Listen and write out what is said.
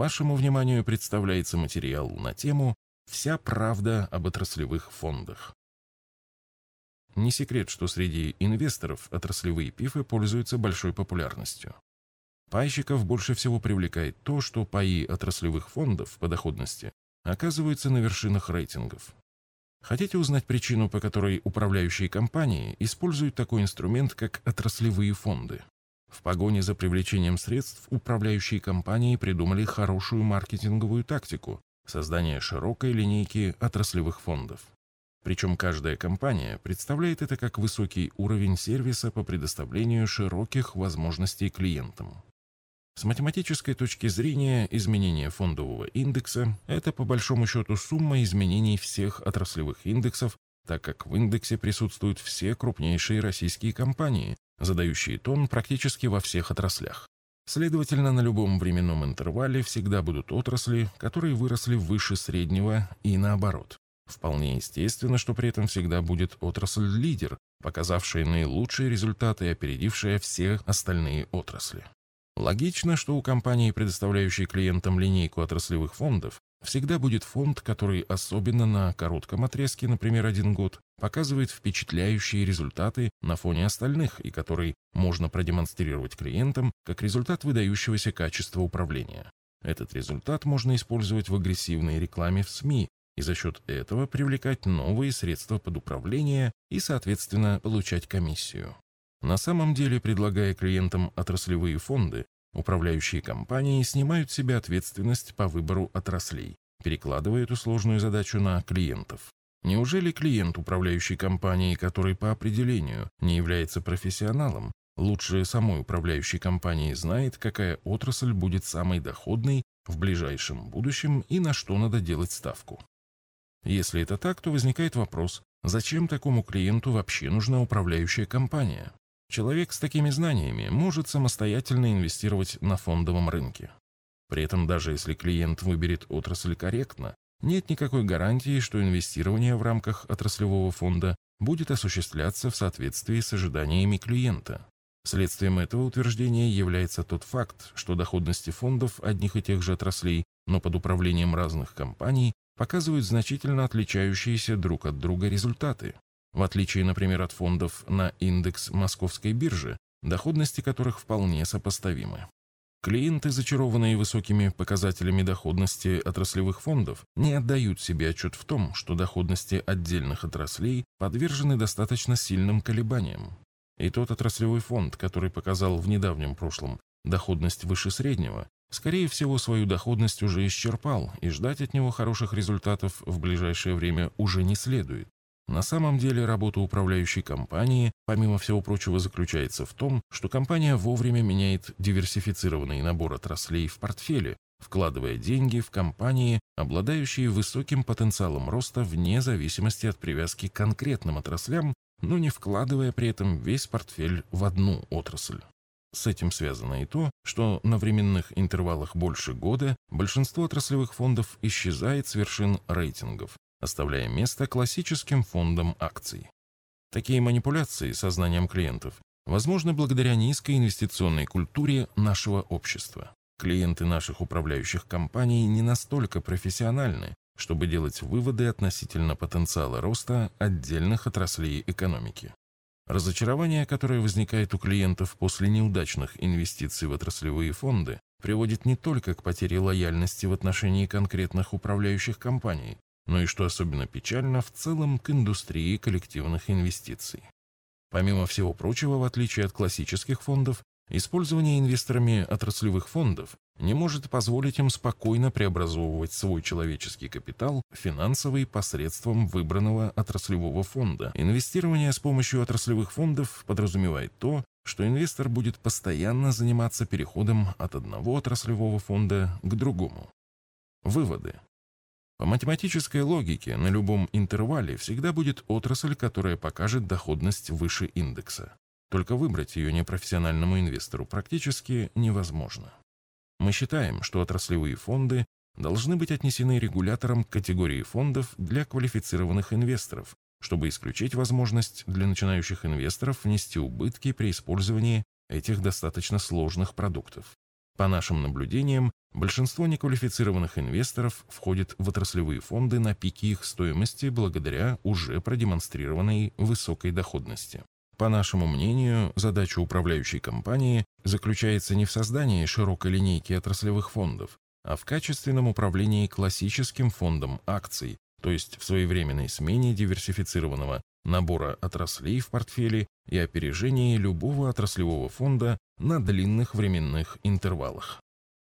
Вашему вниманию представляется материал на тему «Вся правда об отраслевых фондах». Не секрет, что среди инвесторов отраслевые пифы пользуются большой популярностью. Пайщиков больше всего привлекает то, что паи отраслевых фондов по доходности оказываются на вершинах рейтингов. Хотите узнать причину, по которой управляющие компании используют такой инструмент, как отраслевые фонды? В погоне за привлечением средств управляющие компании придумали хорошую маркетинговую тактику – создание широкой линейки отраслевых фондов. Причем каждая компания представляет это как высокий уровень сервиса по предоставлению широких возможностей клиентам. С математической точки зрения, изменение фондового индекса – это по большому счету сумма изменений всех отраслевых индексов, так как в индексе присутствуют все крупнейшие российские компании, задающие тон практически во всех отраслях. Следовательно, на любом временном интервале всегда будут отрасли, которые выросли выше среднего и наоборот. Вполне естественно, что при этом всегда будет отрасль-лидер, показавшая наилучшие результаты и опередившая все остальные отрасли. Логично, что у компании, предоставляющей клиентам линейку отраслевых фондов, всегда будет фонд, который особенно на коротком отрезке, например, один год, показывает впечатляющие результаты на фоне остальных и который можно продемонстрировать клиентам как результат выдающегося качества управления. Этот результат можно использовать в агрессивной рекламе в СМИ и за счет этого привлекать новые средства под управление и, соответственно, получать комиссию. На самом деле, предлагая клиентам отраслевые фонды, управляющие компании снимают с себя ответственность по выбору отраслей, перекладывая эту сложную задачу на клиентов. Неужели клиент управляющей компании, который по определению не является профессионалом, лучше самой управляющей компании знает, какая отрасль будет самой доходной в ближайшем будущем и на что надо делать ставку? Если это так, то возникает вопрос, зачем такому клиенту вообще нужна управляющая компания? Человек с такими знаниями может самостоятельно инвестировать на фондовом рынке. При этом даже если клиент выберет отрасль корректно, нет никакой гарантии, что инвестирование в рамках отраслевого фонда будет осуществляться в соответствии с ожиданиями клиента. Следствием этого утверждения является тот факт, что доходности фондов одних и тех же отраслей, но под управлением разных компаний, показывают значительно отличающиеся друг от друга результаты. В отличие, например, от фондов на индекс московской биржи, доходности которых вполне сопоставимы. Клиенты, зачарованные высокими показателями доходности отраслевых фондов, не отдают себе отчет в том, что доходности отдельных отраслей подвержены достаточно сильным колебаниям. И тот отраслевой фонд, который показал в недавнем прошлом доходность выше среднего, скорее всего, свою доходность уже исчерпал, и ждать от него хороших результатов в ближайшее время уже не следует. На самом деле работа управляющей компании, помимо всего прочего, заключается в том, что компания вовремя меняет диверсифицированный набор отраслей в портфеле, вкладывая деньги в компании, обладающие высоким потенциалом роста вне зависимости от привязки к конкретным отраслям, но не вкладывая при этом весь портфель в одну отрасль. С этим связано и то, что на временных интервалах больше года большинство отраслевых фондов исчезает с вершин рейтингов, оставляя место классическим фондам акций. Такие манипуляции сознанием клиентов возможны благодаря низкой инвестиционной культуре нашего общества. Клиенты наших управляющих компаний не настолько профессиональны, чтобы делать выводы относительно потенциала роста отдельных отраслей экономики. Разочарование, которое возникает у клиентов после неудачных инвестиций в отраслевые фонды, приводит не только к потере лояльности в отношении конкретных управляющих компаний, но и, что особенно печально, в целом к индустрии коллективных инвестиций. Помимо всего прочего, в отличие от классических фондов, использование инвесторами отраслевых фондов не может позволить им спокойно преобразовывать свой человеческий капитал финансовый посредством выбранного отраслевого фонда. Инвестирование с помощью отраслевых фондов подразумевает то, что инвестор будет постоянно заниматься переходом от одного отраслевого фонда к другому. Выводы. По математической логике на любом интервале всегда будет отрасль, которая покажет доходность выше индекса. Только выбрать ее непрофессиональному инвестору практически невозможно. Мы считаем, что отраслевые фонды должны быть отнесены регулятором к категории фондов для квалифицированных инвесторов, чтобы исключить возможность для начинающих инвесторов внести убытки при использовании этих достаточно сложных продуктов. По нашим наблюдениям, Большинство неквалифицированных инвесторов входит в отраслевые фонды на пике их стоимости благодаря уже продемонстрированной высокой доходности. По нашему мнению, задача управляющей компании заключается не в создании широкой линейки отраслевых фондов, а в качественном управлении классическим фондом акций, то есть в своевременной смене диверсифицированного набора отраслей в портфеле и опережении любого отраслевого фонда на длинных временных интервалах.